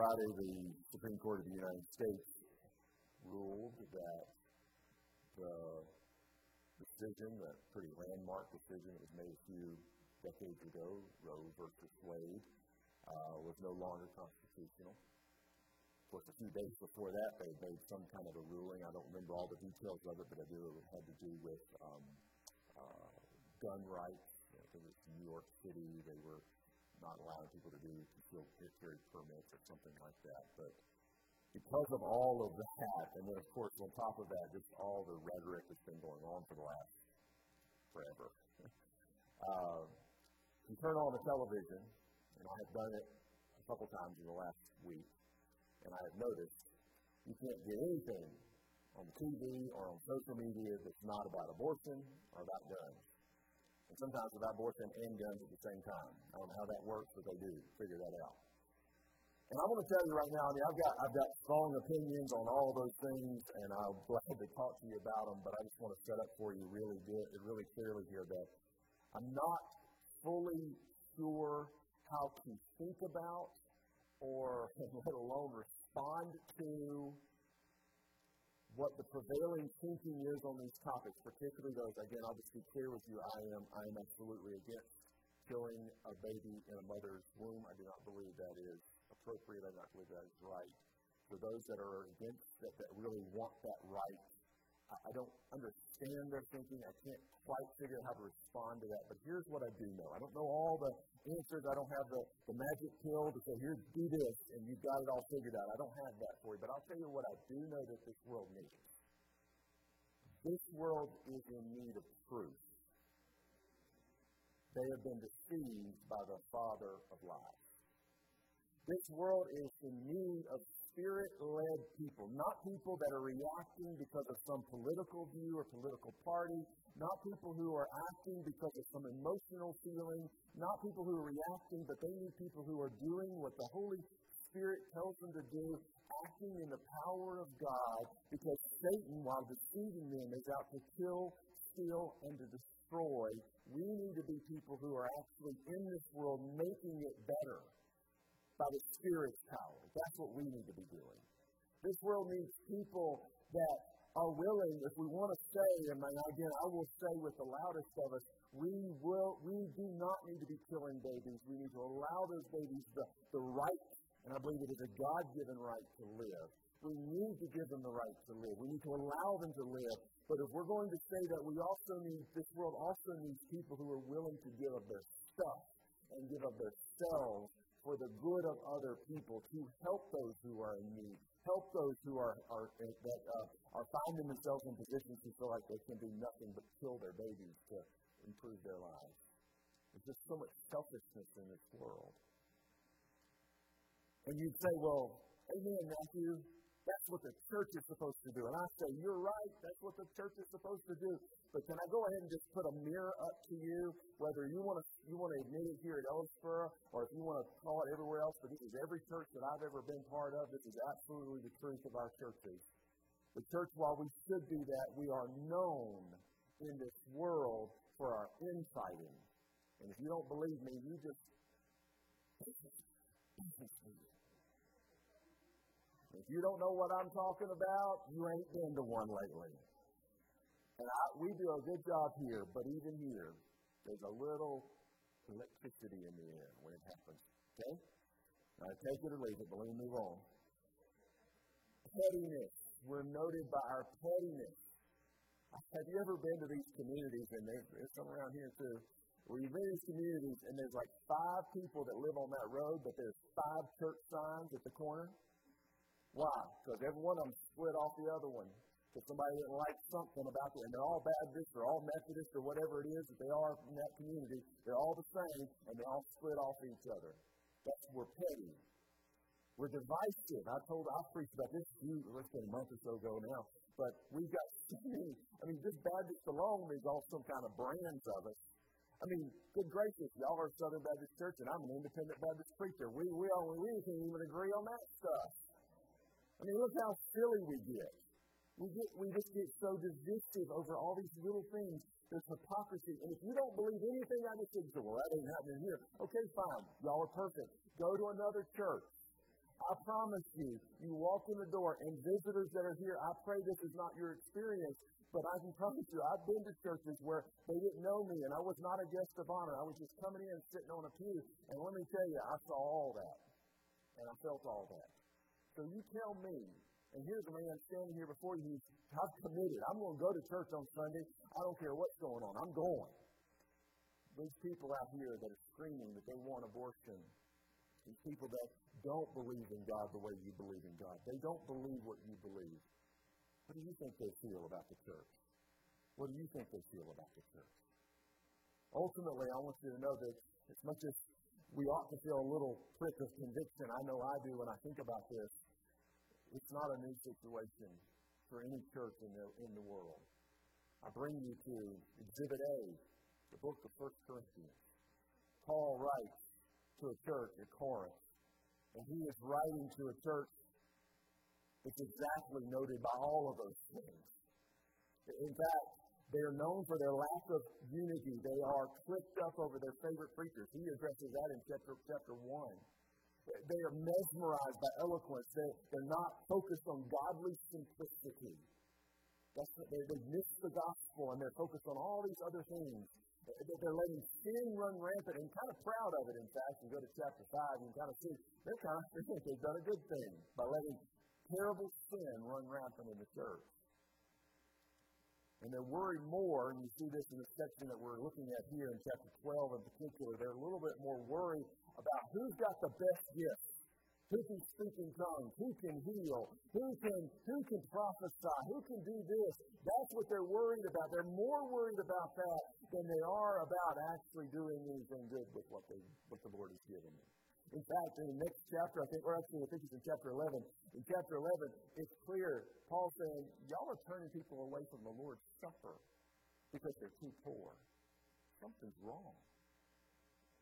Friday, the Supreme Court of the United States ruled that the decision, that pretty landmark decision that was made a few decades ago, Roe versus Wade, uh, was no longer constitutional. Of course, a few days before that, they made some kind of a ruling. I don't remember all the details of it, but I do it had to do with um, uh, gun rights. You know, it was New York City. They were not allowing people to do concealed carry permits or something like that. But because of all of that, and then of course on top of that, just all the rhetoric that's been going on for the last forever. uh, you turn on the television, and I have done it a couple times in the last week, and I have noticed you can't get anything on TV or on social media that's not about abortion or about guns. And sometimes about abortion and guns at the same time. I don't know how that works, but they do figure that out. And I want to tell you right now, I mean, I've got, I've got strong opinions on all those things, and I'm glad to talk to you about them, but I just want to set up for you really, good, really clearly here that I'm not fully sure how to think about or let alone respond to what the prevailing thinking is on these topics, particularly those, again, I'll just be clear with you, I am, I am absolutely against killing a baby in a mother's womb. I do not believe that is appropriate. I do not believe that is right. For those that are against that, that really want that right, I don't understand their thinking. I can't quite figure out how to respond to that. But here's what I do know. I don't know all the answers. I don't have the, the magic pill to say, here, do this, and you've got it all figured out. I don't have that for you. But I'll tell you what I do know that this world needs. This world is in need of truth. They have been deceived by the father of lies. This world is in need of spirit led people, not people that are reacting because of some political view or political party, not people who are acting because of some emotional feeling, not people who are reacting, but they need people who are doing what the Holy Spirit tells them to do, acting in the power of God, because Satan, while deceiving them, is out to kill, steal, and to destroy. We need to be people who are actually in this world making it better by the Spirit's power. That's what we need to be doing. This world needs people that are willing, if we want to say, and again, I will say with the loudest of us, we will, we do not need to be killing babies. We need to allow those babies the, the right, and I believe it is a God given right to live. We need to give them the right to live. We need to allow them to live. But if we're going to say that, we also need, this world also needs people who are willing to give of their stuff and give of their selves for the good of other people, to help those who are in need, help those who are, are that uh, are finding themselves in positions to feel like they can do nothing but kill their babies to improve their lives. There's just so much selfishness in this world. And you'd say, well, amen, Matthew. That's what the church is supposed to do. And I say, You're right. That's what the church is supposed to do. But can I go ahead and just put a mirror up to you, whether you want to you want to admit it here at Ellsboro or if you want to call it everywhere else, but this is every church that I've ever been part of. This is absolutely the truth of our churches. The church, while we should be that, we are known in this world for our infighting. And if you don't believe me, you just If you don't know what I'm talking about, you ain't been to one lately. And I, we do a good job here, but even here, there's a little electricity in the air when it happens. Okay? Now, take it or leave it, but let me move on. Pettiness. We're noted by our pettiness. Have you ever been to these communities, and there's, some around here too, where you've been in these communities, and there's like five people that live on that road, but there's five church signs at the corner? Why? Because every one of them split off the other one. Because somebody didn't like something about it, and they're all Baptist or all Methodist or whatever it is that they are in that community. They're all the same, and they all split off each other. That's we're petty. We're divisive. I told I preached about this let's say a month or so ago now. But we've got so many. I mean, just Baptist alone is all some kind of brands of us. I mean, good gracious, y'all are Southern Baptist Church, and I'm an independent Baptist preacher. We we only we can't even agree on that stuff. I mean, look how silly we get. We get we just get so divisive over all these little things. There's hypocrisy. And if you don't believe anything I just said, well, that ain't happening here. Okay, fine. Y'all are perfect. Go to another church. I promise you, you walk in the door, and visitors that are here, I pray this is not your experience, but I can promise you, I've been to churches where they didn't know me, and I was not a guest of honor. I was just coming in sitting on a pew. And let me tell you, I saw all that, and I felt all that. So you tell me, and here's a man standing here before you I've committed. I'm going to go to church on Sunday. I don't care what's going on. I'm going. These people out here that are screaming that they want abortion, these people that don't believe in God the way you believe in God, they don't believe what you believe. What do you think they feel about the church? What do you think they feel about the church? Ultimately, I want you to know that as much as we ought to feel a little prick of conviction, I know I do when I think about this, it's not a new situation for any church in the, in the world. I bring you to Exhibit A, the book of 1 Corinthians. Paul writes to a church at Corinth, and he is writing to a church that's exactly noted by all of those things. In fact, they are known for their lack of unity. They are clipped up over their favorite preachers. He addresses that in chapter, chapter 1. They are mesmerized by eloquence. They, they're not focused on godly simplicity. That's they, they miss the gospel and they're focused on all these other things. They're letting sin run rampant and kind of proud of it, in fact. You go to chapter 5, and kind of see they're kind of think they've done a good thing by letting terrible sin run rampant in the church. And they're worried more, and you see this in the section that we're looking at here in chapter 12 in particular. They're a little bit more worried about who's got the best gift. Who can speak in tongues? Who can heal? Who can, who can prophesy? Who can do this? That's what they're worried about. They're more worried about that than they are about actually doing anything good with what, they, what the Lord has given them. In fact, in the next chapter, I think, or actually, I think it's in chapter 11. In chapter 11, it's clear. Paul's saying, Y'all are turning people away from the Lord's Supper because they're too poor. Something's wrong.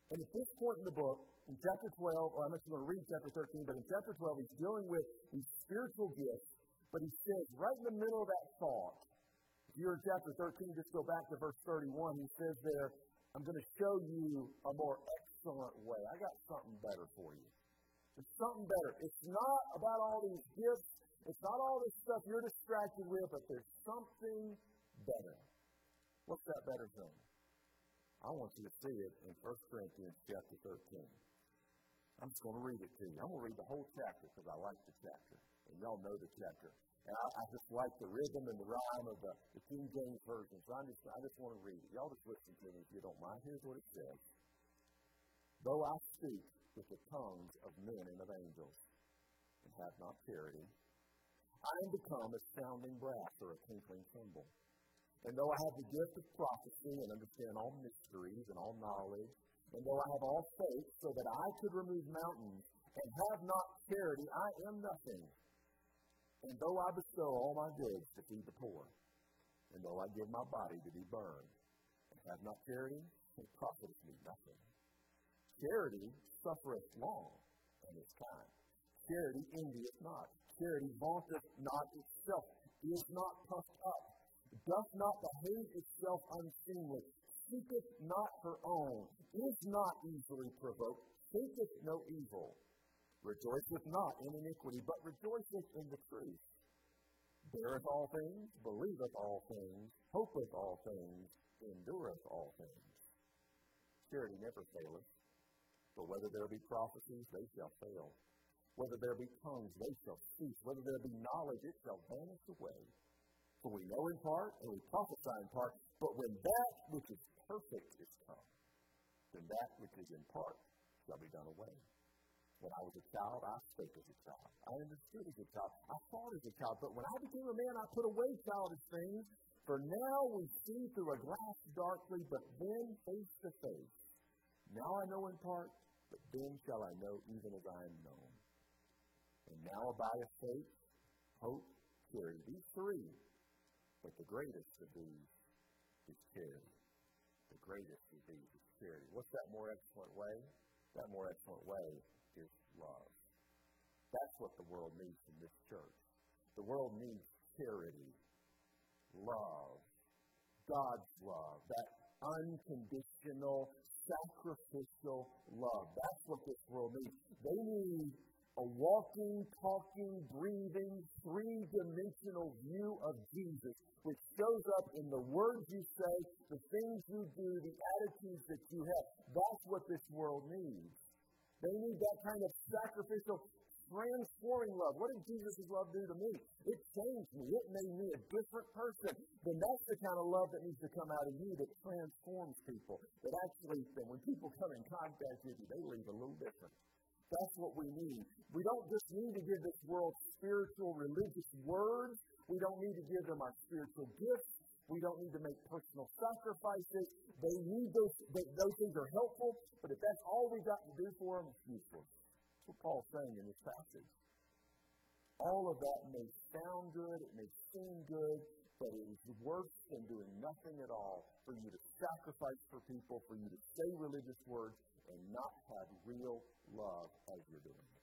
And at this point in the book, in chapter 12, or I'm actually going to read chapter 13, but in chapter 12, he's dealing with these spiritual gifts. But he says, right in the middle of that thought, if you're in chapter 13, just go back to verse 31. He says there, I'm going to show you a more excellent way. I got something better for you. There's something better. It's not about all these gifts. It's not all this stuff you're distracted with, but there's something better. What's that better thing? I want you to see it in 1 Corinthians chapter 13. I'm just going to read it to you. I'm going to read the whole chapter because I like the chapter. And y'all know the chapter. And I, I just like the rhythm and the rhyme of the, the King James Version. So I just, I just want to read it. Y'all just listen to me if you don't mind. Here's what it says. Though I speak with the tongues of men and of angels and have not charity, I am become a sounding brass or a tinkling cymbal. And though I have the gift of prophecy and understand all mysteries and all knowledge, and though I have all faith so that I could remove mountains and have not charity, I am nothing. And though I bestow all my goods to feed the poor, and though I give my body to be burned, and have not charity, it profiteth me nothing. Charity suffereth long and is kind. Charity envieth not. Charity vaunteth not itself, is not puffed up doth not behave itself unseemly, seeketh not her own, is not easily provoked, thinketh no evil, rejoiceth not in iniquity, but rejoiceth in the truth, beareth all things, believeth all things, hopeth all things, endureth all things. Charity never faileth, but whether there be prophecies, they shall fail. Whether there be tongues, they shall cease. Whether there be knowledge, it shall vanish away. For we know in part and we prophesy in part, but when that which is perfect is come, then that which is in part shall be done away. When I was a child, I spake as a child. I understood as a child. I thought as a child. But when I became a man, I put away childish things. For now we see through a glass darkly, but then face to face. Now I know in part, but then shall I know even as I am known. And now abideth faith, hope, charity. These three but the greatest of these is charity. The greatest of these is charity. What's that more excellent way? That more excellent way is love. That's what the world needs in this church. The world needs charity, love, God's love, that unconditional, sacrificial love. That's what this world needs. They need a walking, talking, breathing, three dimensional view of Jesus, which shows up in the words you say, the things you do, the attitudes that you have. That's what this world needs. They need that kind of sacrificial, transforming love. What did Jesus' love do to me? It changed me. It made me a different person. Then that's the kind of love that needs to come out of you that transforms people. That actually, when people come in contact with you, they leave a little different. That's what we need. We don't just need to give this world spiritual, religious words. We don't need to give them our spiritual gifts. We don't need to make personal sacrifices. They need those, they, those things are helpful, but if that's all we got to do for them, it's useless. That's what Paul's saying in this passage. All of that may sound good, it may seem good, but it is worse than doing nothing at all for you to sacrifice for people, for you to say religious words, and not have real love as you're doing it.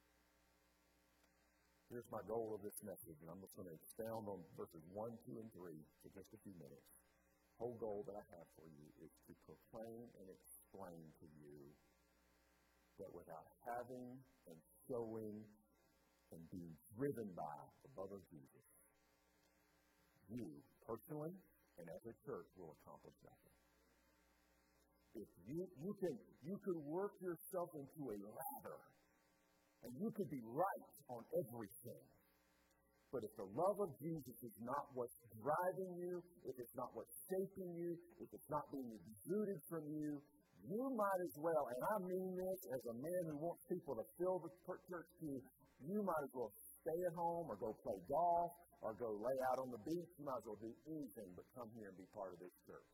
Here's my goal of this message, and I'm just going to expound on verses 1, 2, and 3 for just a few minutes. Whole goal that I have for you is to proclaim and explain to you that without having and showing and being driven by the love of Jesus, you personally and as a church will accomplish nothing. If you, you can you can work yourself into a ladder and you could be right on everything. But if the love of Jesus is not what's driving you, if it's not what's shaping you, if it's not being exuded from you, you might as well, and I mean this as a man who wants people to fill the church pew, you might as well stay at home or go play golf or go lay out on the beach. You might as well do anything but come here and be part of this church.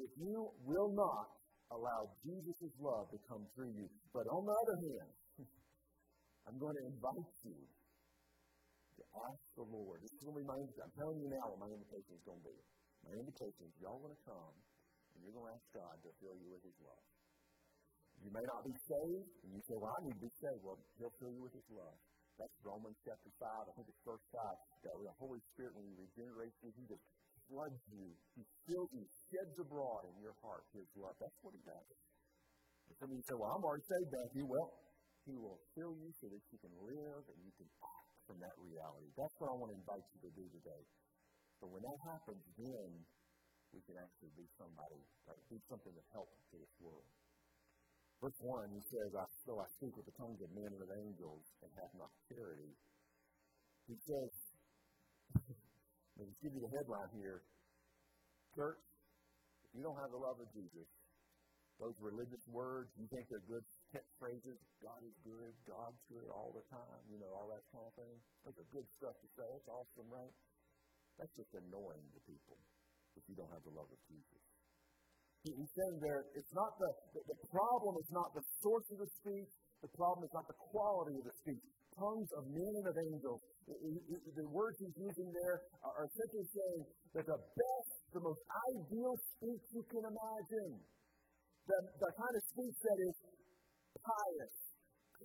If you will not allow Jesus' love to come through you, but on the other hand, I'm going to invite you to ask the Lord. This is going to be my invitation. I'm telling you now what my invitation is going to be. My invitation is y'all going to come and you're going to ask God to fill you with His love. You may not be saved, and you say, Well, I need to be saved. Well, He'll fill you with His love. That's Romans chapter 5, I think it's verse 5. That the Holy Spirit, when He regenerates you, He just floods you. He fills you, sheds abroad in your heart His love. That's what He does. Some of you say, Well, I'm already saved, Matthew. Well, he will fill you so that you can live and you can act from that reality. That's what I want to invite you to do today. So when that happens, then we can actually be somebody, right? be something that helps to this world. Verse 1, he says, I still I speak with the tongues of men and of angels and have not charity. He says, let me give you the headline here. Church, if you don't have the love of Jesus, those religious words, you think they're good phrases, God is good, God's good all the time, you know, all that kind of thing. Those are good stuff to say. It's awesome, right? That's just annoying to people if you don't have the love of Jesus. He's saying there, it's not the, the, the problem is not the source of the speech, the problem is not the quality of the speech. Tongues of men and of angels. The words he's using there are simply saying that the best, the most ideal speech you can imagine the, the kind of speech that is pious,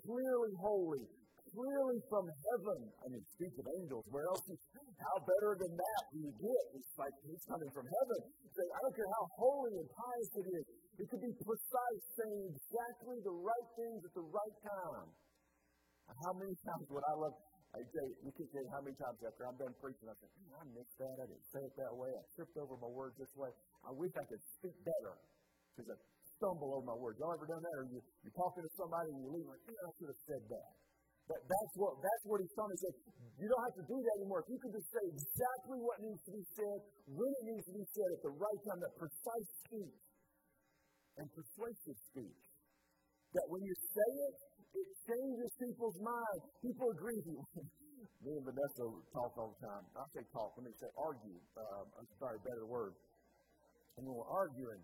clearly holy, clearly from heaven. I mean, speak of angels. Where else? Is, how better than that do you get? It's like it's coming from heaven. Say, I don't care how holy and pious it is. It could be precise, saying exactly the right things at the right time. How many times would I love? I say, you can say how many times after I'm done preaching, I say, I missed that. I didn't say it that way. I tripped over my words this way. I wish I could speak better because stumble over my words. Y'all ever done that? Or you, you're talking to somebody and you leave like, yeah, I should have said that. But that's what that's what he's trying to say. You don't have to do that anymore. If you can just say exactly what needs to be said, when it needs to be said at the right time, that precise speech and persuasive speech. That when you say it, it changes people's minds. People agree with you. me and Vanessa talk all the time. I say talk, let me say argue. Um, I'm sorry, better word. And when we're arguing,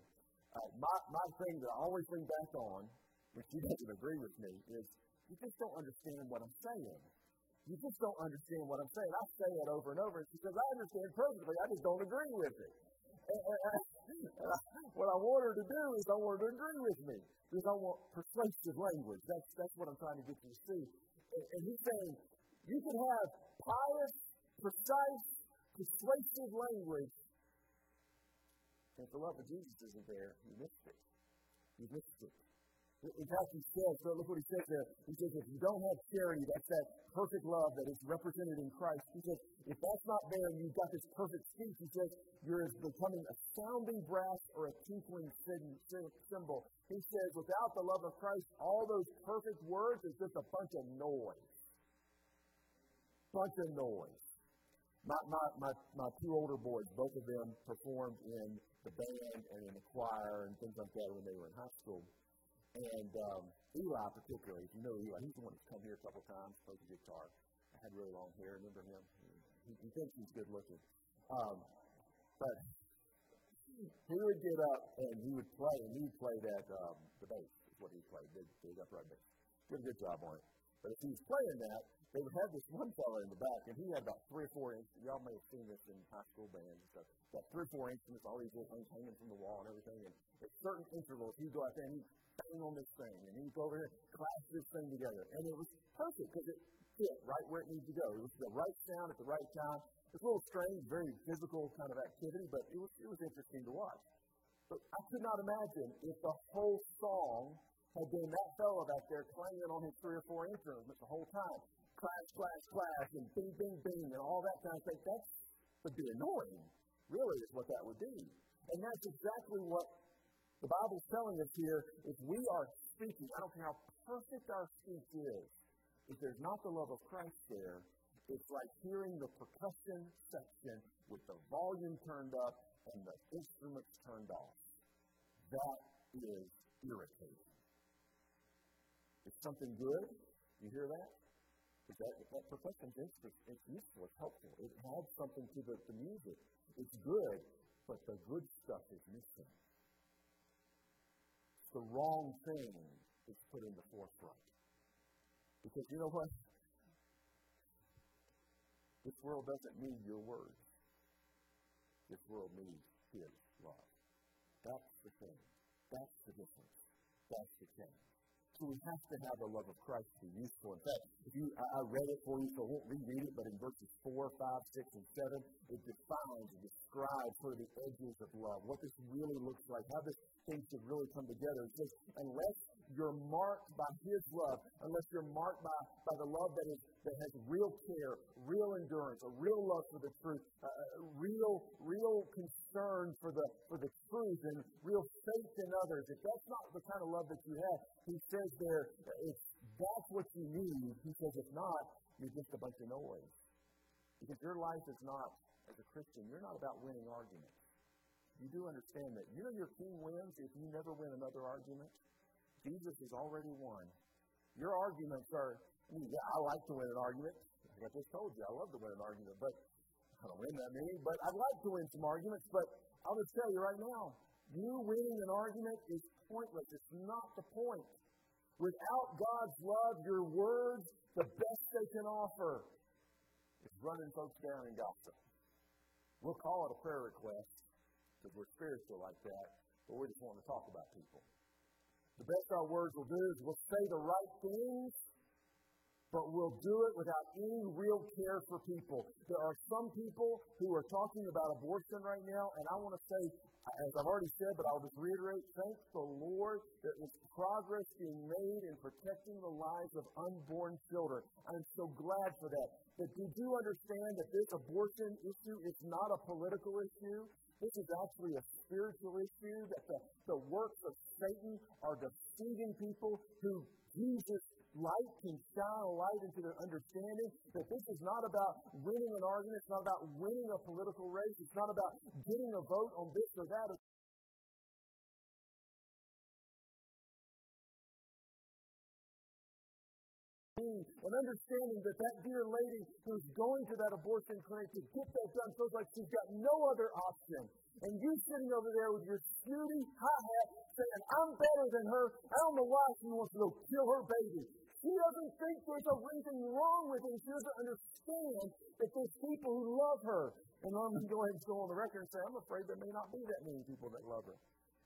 uh, my, my thing that I always bring back on, which she doesn't agree with me, is you just don't understand what I'm saying. You just don't understand what I'm saying. I say it over and over because I understand perfectly. I just don't agree with it. And, and, and what I want her to do is I want her to agree with me because I want persuasive language. That's, that's what I'm trying to get you to see. And, and he's saying you can have pious, precise, persuasive language if the love of Jesus isn't there, you missed it. You missed it. In fact, he says, so look what he says there. He says, if you don't have charity, that's that perfect love that is represented in Christ. He says, if that's not there and you've got this perfect speech, he says, you're becoming a sounding brass or a tinkling cymbal. He says, without the love of Christ, all those perfect words is just a bunch of noise. Bunch of noise. My, my, my, my two older boys, both of them performed in the band and in the choir and things like that when they were in high school. And um, Eli, particularly, if you know Eli, he's the one that's come here a couple times, plays the guitar. I had really long hair. Remember him? He, he thinks he's good looking. Um, but he would get up and he would play, and he would play that um, the bass is what he played, big, big upright bass. Did a good job on it. But if he was playing that, they would have this one fellow in the back, and he had about three or four instruments. Y'all may have seen this in high school bands and stuff. Got three or four instruments, all these little things hanging from the wall and everything. And at certain intervals, he'd go out there and he'd bang on this thing, and he'd go over here, clasp this thing together. And it was perfect because it fit right where it needed to go. It was the right sound at the right time. It's a little strange, very physical kind of activity, but it was, it was interesting to watch. But I could not imagine if the whole song had been that fellow back there clanging on his three or four instruments the whole time. Clash, clash, clash, and bing, bing, bing, and all that kind of thing. That would be annoying, really, is what that would be. And that's exactly what the Bible's telling us here is we are speaking. I don't care how perfect our speech is. If there's not the love of Christ there, it's like hearing the percussion section with the volume turned up and the instruments turned off. That is irritating. It's something good. You hear that? That, that percussion instrument, it's useful, it's helpful. It adds something to the, the music. It's good, but the good stuff is missing the wrong thing is put in the forefront. Because you know what? This world doesn't need your words. This world needs His love. That's the thing. That's the difference. That's the change. So we have to have the love of Christ to be useful. In fact, if you, I, read it for you, so I won't reread it, but in verses 4, 5, 6, and 7, it defines and describes sort of the edges of love, what this really looks like, how this thing should really come together. It says, unless you're marked by His love, unless you're marked by, by the love that, is, that has real care, real endurance, a real love for the truth, uh, real, real concern for the, for the truth, and real faith in others, if that's not the kind of love that you have, He says there, if that's what you need, He says, if not, you're just a bunch of noise. Because your life is not, as a Christian, you're not about winning arguments. You do understand that. You know your king wins if you never win another argument? Jesus has already won. Your arguments are, yeah, I like to win an argument. Like I just told you, I love to win an argument, but I don't win that many. But I'd like to win some arguments, but I'll just tell you right now, you winning an argument is pointless. It's not the point. Without God's love, your words, the best they can offer, is running folks down in gossip. We'll call it a prayer request because we're spiritual like that, but we just want to talk about people. The best our words will do is we'll say the right things, but we'll do it without any real care for people. There are some people who are talking about abortion right now, and I want to say, as I've already said, but I'll just reiterate, thank the Lord that there's progress being made in protecting the lives of unborn children. I'm so glad for that. But did you understand that this abortion issue is not a political issue? This is actually a spiritual issue that the, the works of Satan are deceiving people who Jesus light can shine a light into their understanding that this is not about winning an argument, it's not about winning a political race, it's not about getting a vote on this or that. and understanding that that dear lady who's going to that abortion clinic to get that done feels like she's got no other option. And you sitting over there with your snooty high hat saying, I'm better than her. I don't know why she wants to go kill her baby. She doesn't think there's anything wrong with it. She doesn't understand that there's people who love her. And I'm going to go ahead and go on the record and say, I'm afraid there may not be that many people that love her.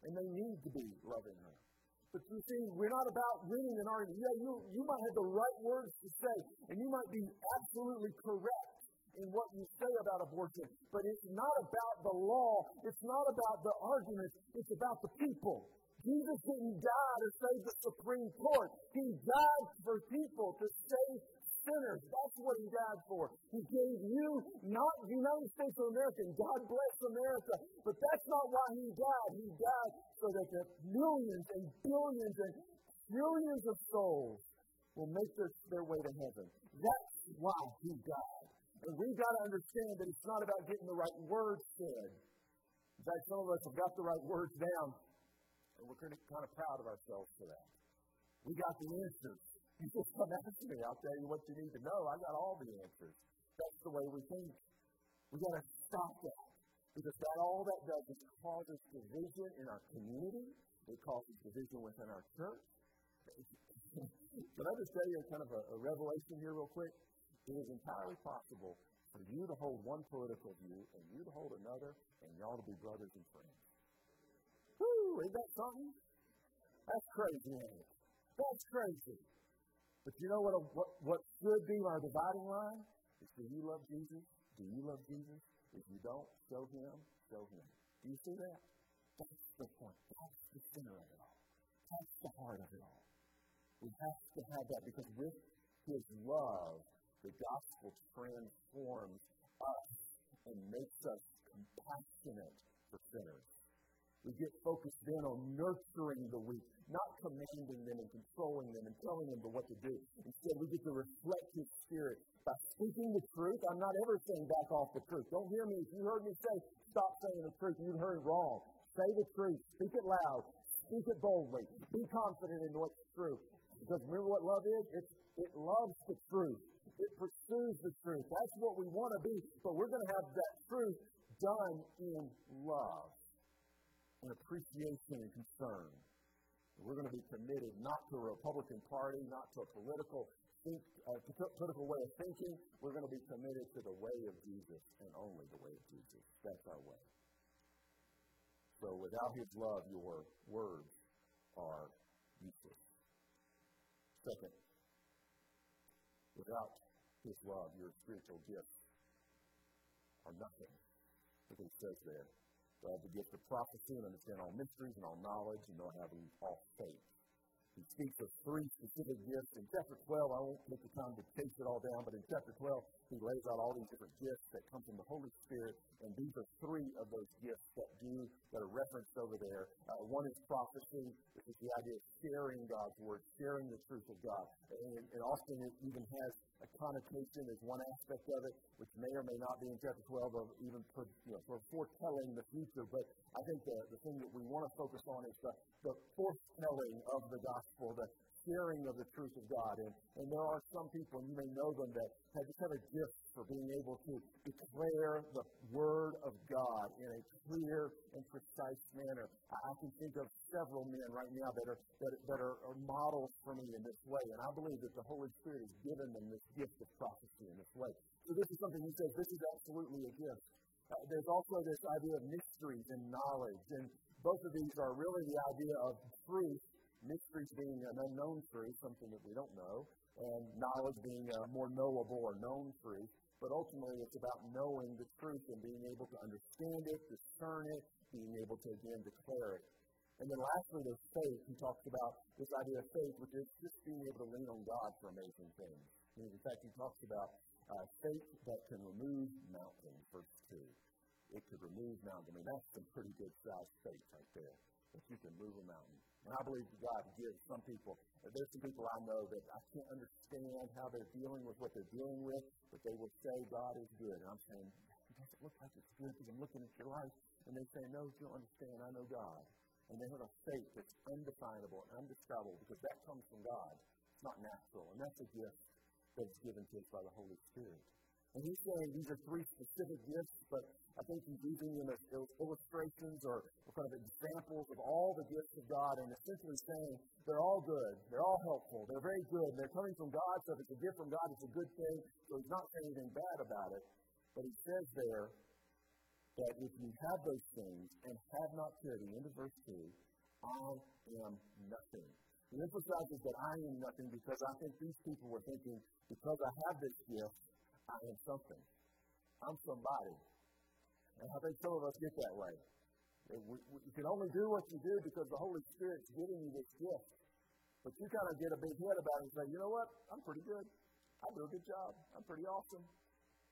And they need to be loving her. But you see, we're not about winning an argument. Yeah, you, you might have the right words to say, and you might be absolutely correct in what you say about abortion, but it's not about the law. It's not about the arguments. It's about the people. Jesus didn't die to save the Supreme Court. He died for people to save sinners. That's what he died for. He gave you, not the United States of America, God bless America, but that's not why he died. He died so that the millions and billions and trillions of souls will make their, their way to heaven. That's why he died. And we've got to understand that it's not about getting the right words said. In fact, some of us have got the right words down, and we're kind of, kind of proud of ourselves for that. We got the answers. You just come ask me, I'll tell you what you need to know. I got all the answers. That's the way we think. We got to stop that. Because that all that does is causes division in our community. It causes division within our church. Can I just tell you kind of a, a revelation here, real quick? It is entirely possible for you to hold one political view and you to hold another, and y'all to be brothers and friends. Whoo, ain't that something? That's crazy, ain't? That's crazy. But you know what, a, what, what should be our dividing line? Is do you love Jesus? Do you love Jesus? If you don't, show him, show him. Do you see that? That's the point. That's the center of it all. That's the heart of it all. We have to have that because with his love, the gospel transforms us and makes us compassionate for sinners. We get focused then on nurturing the weak, not commanding them and controlling them and telling them what to do. Instead, we get to reflect His Spirit by speaking the truth. I'm not ever saying back off the truth. Don't hear me. If you heard me say, stop saying the truth, you heard wrong. Say the truth. Speak it loud. Speak it boldly. Be confident in what's true. Because remember what love is? It, it loves the truth. It pursues the truth. That's what we want to be, but we're going to have that truth done in love and appreciation and concern. We're going to be committed not to a Republican Party, not to a political think, uh, political way of thinking. We're going to be committed to the way of Jesus and only the way of Jesus. That's our way. So without His love, your words are useless. Second, without His love, your spiritual gifts are nothing. Look what it says there. They have the gift of prophecy and understand all mysteries and all knowledge and know having all faith. He speaks of three specific gifts. In chapter 12, I won't take the time to chase it all down, but in chapter 12, he lays out all these different gifts that come from the Holy Spirit, and these are three of those gifts that do, that are referenced over there. Uh, one is prophecy, which is the idea of sharing God's word, sharing the truth of God. And, and often it even has a connotation as one aspect of it, which may or may not be in chapter 12 of even for, you know, for foretelling the future. But I think the, the thing that we want to focus on is the, the forthtelling of the gospel, the sharing of the truth of God. And, and there are some people, and you may know them, that have just have a gift for being able to declare the Word of God in a clear and precise manner. I can think of several men right now that are, that, that are, are models for me in this way, and I believe that the Holy Spirit has given them this gift of prophecy in this way. So this is something he says, this is absolutely a gift. Uh, there's also this idea of mysteries and knowledge, and both of these are really the idea of truth mysteries being an unknown truth, something that we don't know, and knowledge being a more knowable or known truth. But ultimately, it's about knowing the truth and being able to understand it, discern it, being able to again declare it. And then lastly, there's faith. He talks about this idea of faith, which is just being able to lean on God for amazing things. And in fact, he talks about uh, faith that can remove mountains, verse 2. It could remove mountains. I mean, that's some pretty good sized faith right there, that you can move a mountain. And I believe God gives some people, there's some people I know that I can't understand how they're dealing with what they're dealing with, but they will say God is good. And I'm saying, it doesn't look like it's good because I'm looking at your life. And they say, no, you don't understand. I know God. And they have a faith that's undefinable and undescribable because that comes from God. It's not natural. And that's a gift that's given to us by the Holy Spirit. And he's saying these are three specific gifts, but I think he's using them as illustrations or, kind of examples of all the gifts of God and essentially saying they're all good, they're all helpful, they're very good, they're coming from God, so if it's a gift from God, it's a good thing. So he's not saying anything bad about it, but he says there that if you have those things and have not charity, end of verse 2, I am nothing. He emphasizes that I am nothing because I think these people were thinking, because I have this gift, I am something. I'm somebody. And I think some of us get that way. we, we, you can only do what you do because the Holy Spirit's giving you this gift. But you kind of get a big head about it and say, you know what? I'm pretty good. I do a good job. I'm pretty awesome.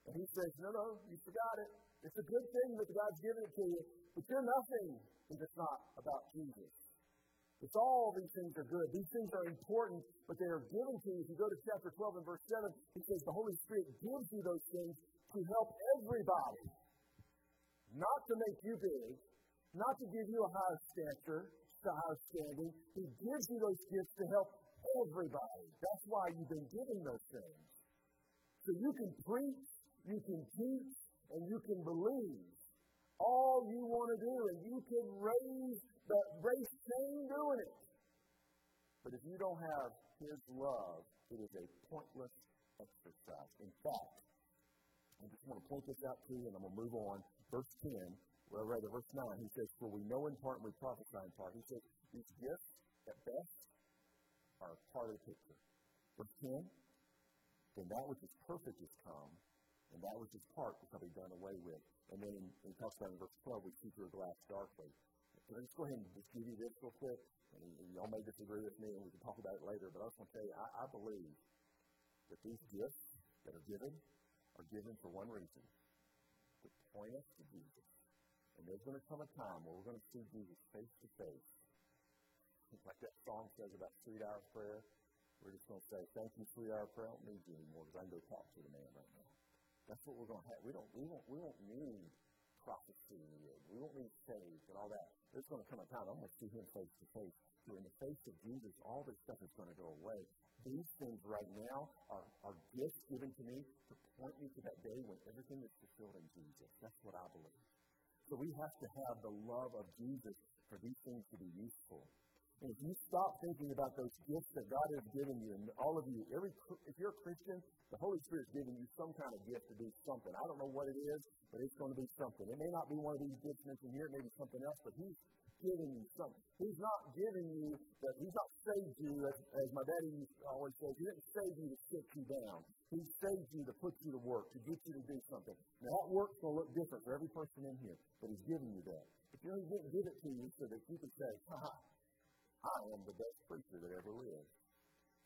And he says, no, no, you forgot it. It's a good thing that God's given it to you, but you're nothing if it's not about Jesus. It's all these things are good. These things are important, but they are given to you. If you go to chapter 12 and verse 7, he says the Holy Spirit gives you those things to help everybody. Not to make you big, not to give you a higher stature, a higher standing. He gives you those gifts to help everybody. That's why you've been given those things. So you can preach, you can teach, and you can believe all you want to do, and you can raise the race chain doing it. But if you don't have His love, it is a pointless exercise. In fact, I just want to point this out to you, and I'm going to move on. Verse 10, well, rather, verse 9, he says, For we know in part and we prophesy in part. He says, These gifts, at best, are part of the picture. Verse 10, Then that which is perfect is come, and that which is part shall be done away with. And then in, in talks about in verse 12, we see through a glass darkly. So let's go ahead and just give you this real quick. And, y'all may disagree with me, and we can talk about it later. But I just want to tell you, I, I believe that these gifts that are given are given for one reason to point us to Jesus. And there's going to come a time where we're going to see Jesus face to face. Like that song says about sweet hour prayer. We're just going to say, Thank you, sweet hour prayer. I don't need you anymore because I can go talk to the man right now. That's what we're going to have. We don't, we won't, we won't need prophecy and we won't need faith and all that. There's going to come a time I'm going to see him face to face. So in the face of Jesus, all this stuff is going to go away. These things right now are, are gifts given to me to point me to that day when everything is fulfilled in Jesus. That's what I believe. So we have to have the love of Jesus for these things to be useful. And if you stop thinking about those gifts that God has given you, and all of you, every if you're a Christian, the Holy Spirit's giving you some kind of gift to do something. I don't know what it is, but it's going to be something. It may not be one of these gifts mentioned here, it may be something else, but He's giving you something. He's not giving you that. He's not saved you, as, as my daddy always says. He didn't save you to sit you down. He saved you to put you to work, to get you to do something. Now that work's to look different for every person in here, but He's giving you that. But you know, He didn't give it to you so that you could say, ha ha. I am the best preacher that ever lived.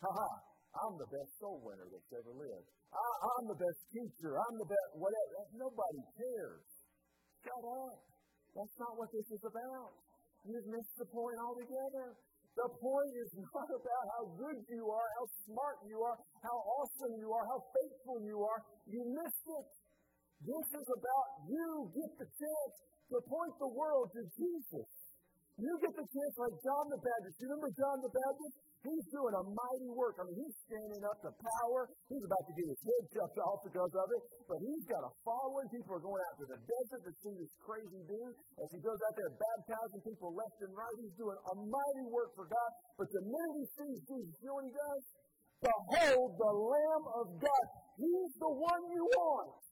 Ha ha! I'm the best soul winner that's ever lived. I, I'm the best teacher. I'm the best whatever. Nobody cares. Shut up. That's not what this is about. You've missed the point altogether. The point is not about how good you are, how smart you are, how awesome you are, how faithful you are. You missed it. This is about you get the chance to point the world to Jesus. You get the chance like John the Baptist. Do you remember John the Baptist? He's doing a mighty work. I mean, he's standing up to power. He's about to get his head chopped off because of it. But he's got a following. People are going out to the desert to see this crazy dude. As he goes out there baptizing people left and right, he's doing a mighty work for God. But the minute he sees Jesus, you know what he does? Behold the Lamb of God. He's the one you want.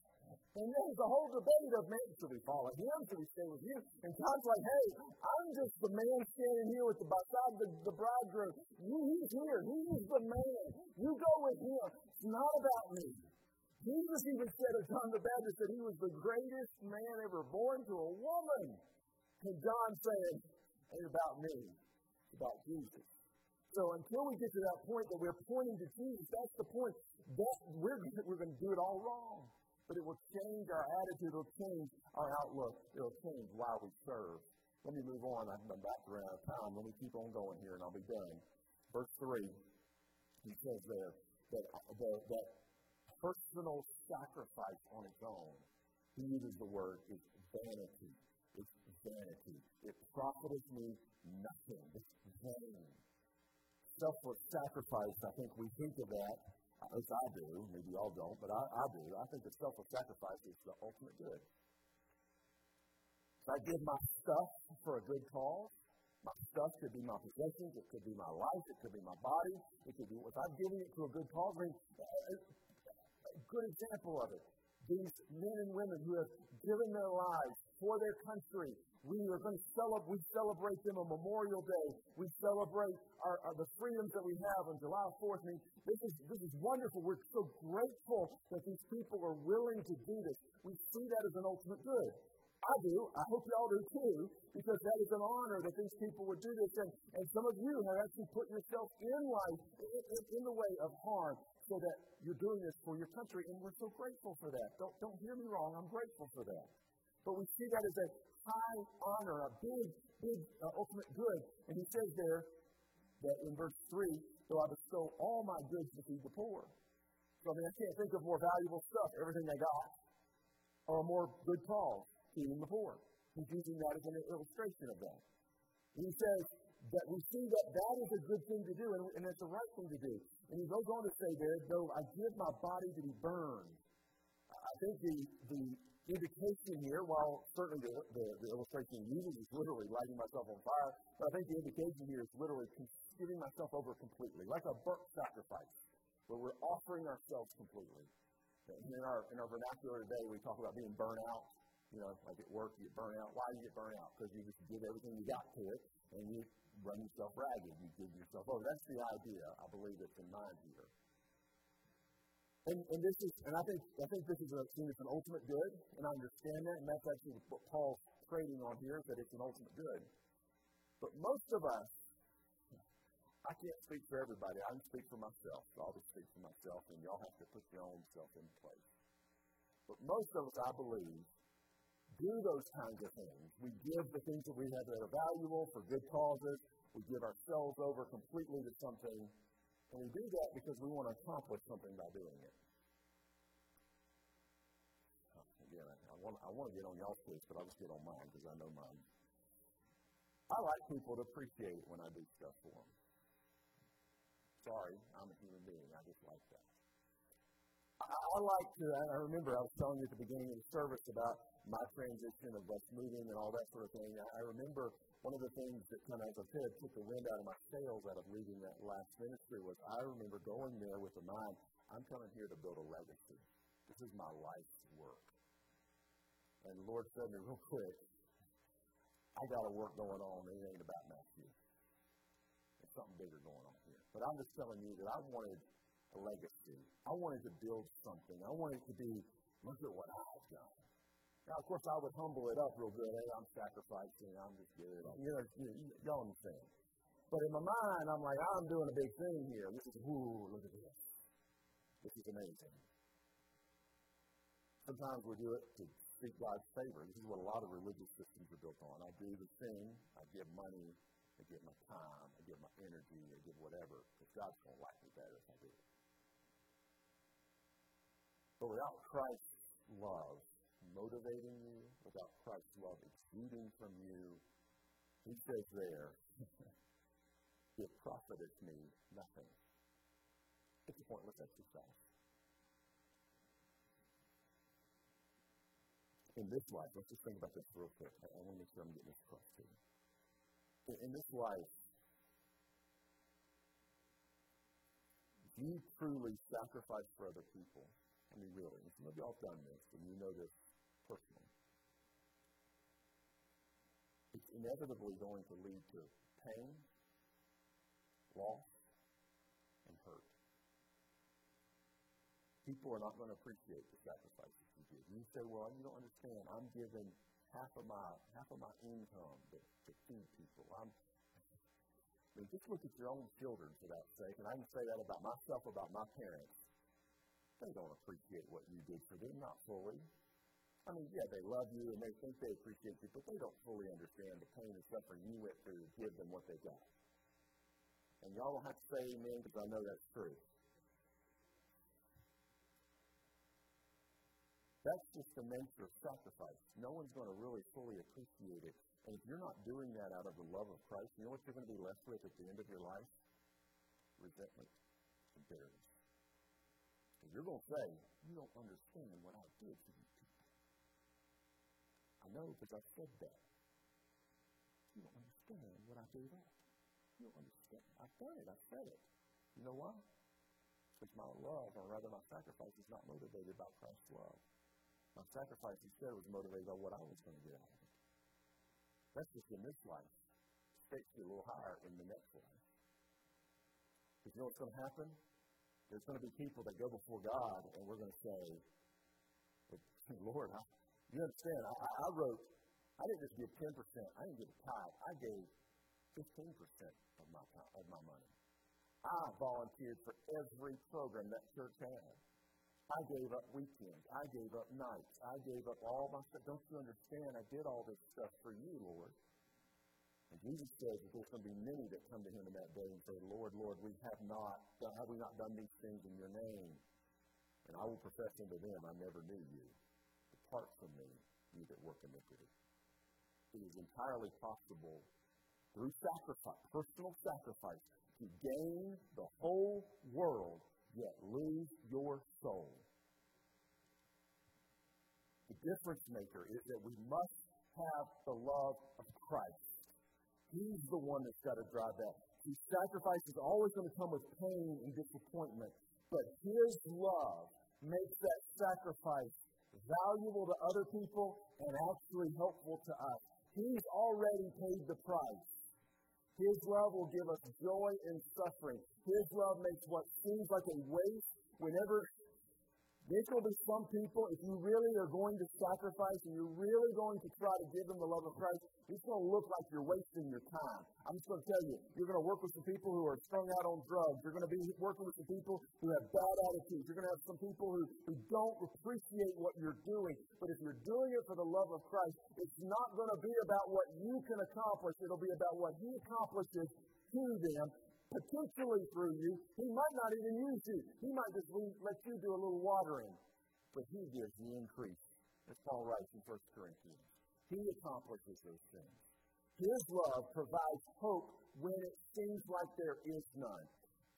And there's a whole debate of, man, should we follow him? Should we stay with you? And God's like, hey, I'm just the man standing here with the beside the, the bridegroom. You, he's here. He's the man. You go with him. It's not about me. Jesus even said of John the Baptist that he was the greatest man ever born to a woman. And John said, ain't about me. It's about Jesus. So until we get to that point that we're pointing to Jesus, that's the point. That we're, we're going to do it all wrong but it will change our attitude, it will change our outlook, it will change why we serve. Let me move on. Been back around time. Let me keep on going here and I'll be done. Verse 3, he says there that, that, that personal sacrifice on its own, he uses the word, is vanity. It's vanity. It profiteth me nothing. It's vain. Selfless sacrifice, I think we think of that at least I do. Maybe y'all don't, but I, I do. I think the selfless sacrifice is the ultimate good. If I give my stuff for a good cause, my stuff could be my possessions, it could be my life, it could be my body, it could be if I'm giving it to a good cause. I mean, uh, a good example of it. These men and women who have given their lives for their country, we are going to celebrate, we celebrate them on Memorial Day. We celebrate our, our, the freedoms that we have on July 4th. I mean, this is, this is wonderful. We're so grateful that these people are willing to do this. We see that as an ultimate good. I do. I hope y'all do too, because that is an honor that these people would do this. And, and some of you have actually put yourself in life in, in, in the way of harm so that you're doing this for your country, and we're so grateful for that. Don't, don't hear me wrong. I'm grateful for that. But we see that as a high honor, a big, big uh, ultimate good. And he says there that in verse 3, so I bestow all my goods to feed the poor. So I mean, I can't think of more valuable stuff, everything they got, or more good cause, feeding the poor. He's using that as an illustration of that. He says that we see that that is a good thing to do, and, and it's the right thing to do. And he goes on to say there, though I give my body to be burned. I think the, the indication here, while certainly the, the, the illustration uses is literally lighting myself on fire, but I think the indication here is literally giving myself over completely, like a burnt sacrifice, where we're offering ourselves completely. In our, in our vernacular today, we talk about being burnt out. You know, like at work, you get burnt out. Why do you get burnt out? Because you just give everything you got to it, and you run yourself ragged. You give yourself over. That's the idea, I believe, that's in mind here. And, and this is, and I think, I think this is a, seen an ultimate good, and I understand that, and that's actually what Paul's trading on here, that it's an ultimate good. But most of us, I can't speak for everybody. I can speak for myself. So I'll just speak for myself, and y'all have to put your own self in place. But most of us, I believe, do those kinds of things. We give the things that we have that are valuable for good causes. We give ourselves over completely to something and we do that because we want to accomplish something by doing it. Again, I want, I want to get on y'all's case, but I'll just get on mine because I know mine. I like people to appreciate when I do stuff for them. Sorry, I'm a human being. I just like that. I, I like to, I remember I was telling you at the beginning of the service about my transition of us moving and all that sort of thing. I remember one of the things that kind of, as I said, took the wind out of my sails out of leaving that last ministry was I remember going there with the mind, I'm coming here to build a legacy. This is my life's work. And the Lord said to me real quick, I got a work going on. It ain't about Matthew. There's something bigger going on here. But I'm just telling you that I wanted legacy. I wanted to build something. I wanted to be, look at what I've done. Now, of course, I would humble it up real good. Hey, I'm sacrificing. I'm just good. You know, you, y'all understand. But in my mind, I'm like, I'm doing a big thing here. This is, whoo, look at this. This is amazing. Sometimes we do it to seek God's favor. This is what a lot of religious systems are built on. I do the thing, I give money, I give my time, I give my energy, I give whatever, because God's going to like me better if I do it. But without Christ's love, motivating you, without Christ's love exuding from you. He says there, it profiteth me nothing. It's a pointless exercise. In this life, let's just think about this real quick. I, I want to make sure I'm getting this across to you. In, in this life, do you truly sacrifice for other people? I mean, really. Some of y'all have done this, and you know this personally. It's inevitably going to lead to pain, loss, and hurt. People are not going to appreciate the sacrifices you give. You say, "Well, you don't understand. I'm giving half of my half of my income to, to feed people. I'm I mean, just look at your own children for that sake, and I can say that about myself, about my parents. They don't appreciate what you did for them, not fully. I mean, yeah, they love you and they think they appreciate you, but they don't fully understand the pain and suffering you went through to give them what they got. And y'all don't have to say amen because I know that's true. That's just the nature of sacrifice. No one's going to really fully appreciate it. And if you're not doing that out of the love of Christ, you know what you're going to be left with at the end of your life? Resentment and bitterness. You're going to say, you don't understand what I did to you I know because I've said that. You don't understand what I gave up. You don't understand. I've done it. I've said it. You know why? Because my love, or rather my sacrifice, is not motivated by Christ's love. My sacrifice instead was motivated by what I was going to get out of it. That's just in this life. Stakes you a little higher in the next life. Because you know what's going to happen? There's going to be people that go before God, and we're going to say, Lord, I, You understand? I, I wrote, I didn't just give 10%, I didn't give a tithe. I gave 15% of my, of my money. I volunteered for every program that church had. I gave up weekends. I gave up nights. I gave up all my stuff. Don't you understand? I did all this stuff for you, Lord. And Jesus says that there's going to be many that come to him in that day and say, Lord, Lord, we have not, have we not done these things in your name? And I will profess unto them, I never knew you. Depart from me, you that work iniquity. It is entirely possible through sacrifice, personal sacrifice, to gain the whole world, yet lose your soul. The difference maker is that we must have the love of Christ. He's the one that's got to drive that. See, sacrifice is always going to come with pain and disappointment, but His love makes that sacrifice valuable to other people and actually helpful to us. He's already paid the price. His love will give us joy in suffering. His love makes what seems like a waste whenever there will be some people, if you really are going to sacrifice and you're really going to try to give them the love of Christ, it's going to look like you're wasting your time. I'm just going to tell you, you're going to work with some people who are strung out on drugs. You're going to be working with some people who have bad attitudes. You're going to have some people who, who don't appreciate what you're doing. But if you're doing it for the love of Christ, it's not going to be about what you can accomplish. It'll be about what He accomplishes to them potentially through you. He might not even use you. He might just let you do a little watering. But He gives the increase, as Paul writes in 1 Corinthians. He accomplishes those things. His love provides hope when it seems like there is none.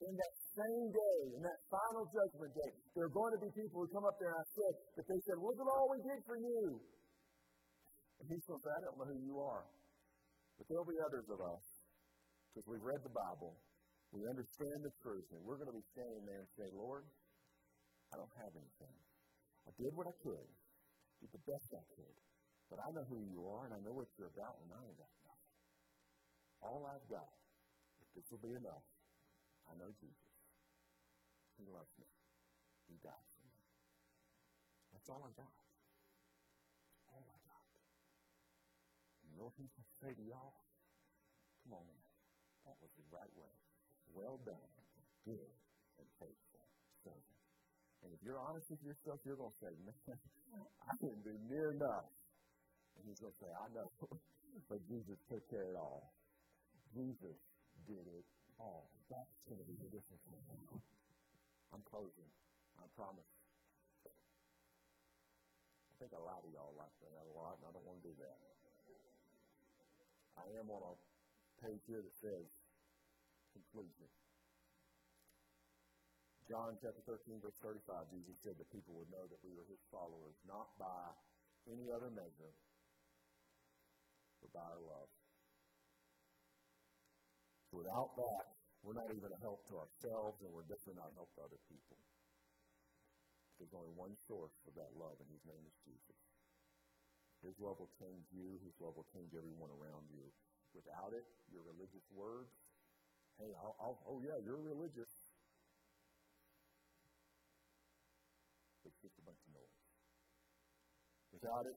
In that same day, in that final judgment day, there are going to be people who come up there and I said that they said, Look at all we did for you. And he to I don't know who you are. But there'll be others of us, because we've read the Bible, we understand the truth, and we're going to be standing there and say, Lord, I don't have anything. I did what I could, did the best I could. But I know who you are, and I know what you're about, and I ain't nothing. All I've got, if this will be enough, I know Jesus. He loves me. He died for me. That's all I got. All I got. And you know what he's going to say to y'all? Come on, that was the right way. Well done, good and faithful servant. And if you're honest with yourself, you're going to say, man, I didn't do near enough. And he's going to say, I know, but Jesus took care of it all. Jesus did it all. That's going to be the difference. I'm closing. I promise. I think a lot of y'all like that a lot, and I don't want to do that. I am on a page here that says conclusion. John chapter 13, verse 35, Jesus said that people would know that we were his followers, not by any other measure, but by our love. So without that, we're not even a help to ourselves, and we're definitely not a help to other people. There's only one source of that love, and his name is Jesus. His love will change you. His love will change everyone around you. Without it, your religious words, Hey, I'll, I'll, oh yeah, you're religious. It's just a bunch of noise. Without it,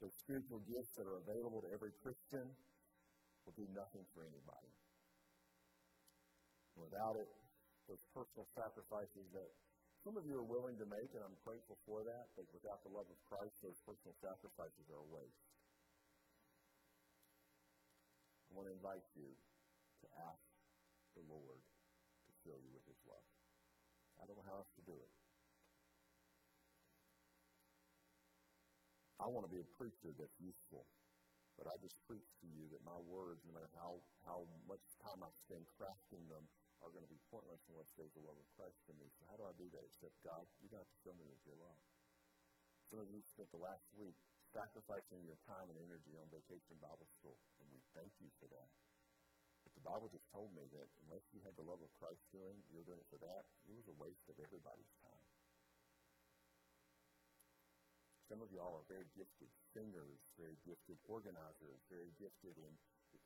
those spiritual gifts that are available to every Christian will do nothing for anybody. Without it, those personal sacrifices that some of you are willing to make, and I'm grateful for that, but without the love of Christ, those personal sacrifices are a waste. I want to invite you to ask the Lord to fill you with His love. I don't know how else to do it. I want to be a preacher that's useful, but I just preach to you that my words, no matter how, how much time I spend crafting them, are going to be pointless unless there's the love of Christ in me. So how do I do that? Except God, you got to fill me with your love. Some of you spent the last week sacrificing your time and energy on vacation Bible school, and we thank you for that. Bible just told me that unless you had the love of Christ doing, you're doing it for that, it was a waste of everybody's time. Some of y'all are very gifted singers, very gifted organizers, very gifted in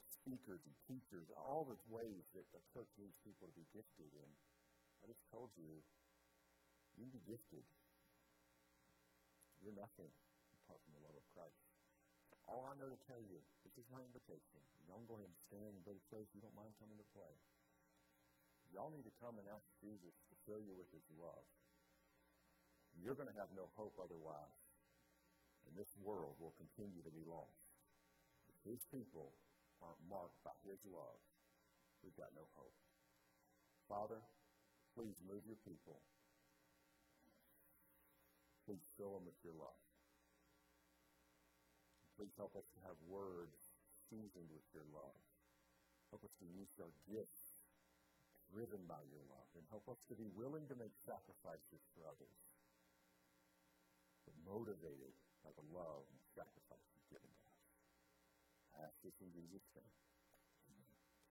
speakers and teachers, all the ways that the church needs people to be gifted in. I just told you, you can be gifted. You're nothing apart from the love of Christ. All I know to tell you, this is my invitation. Y'all go ahead and stand and Brother Trace, you don't mind coming to play. Y'all need to come and ask Jesus to fill you with his love. You're going to have no hope otherwise. And this world will continue to be lost. If his people aren't marked by his love, we've got no hope. Father, please move your people. Please fill them with your love. Please help us to have words seasoned with your love. Help us to use our gifts driven by your love. And help us to be willing to make sacrifices for others, but motivated by the love and sacrifice you've given us. I ask this in Jesus' name.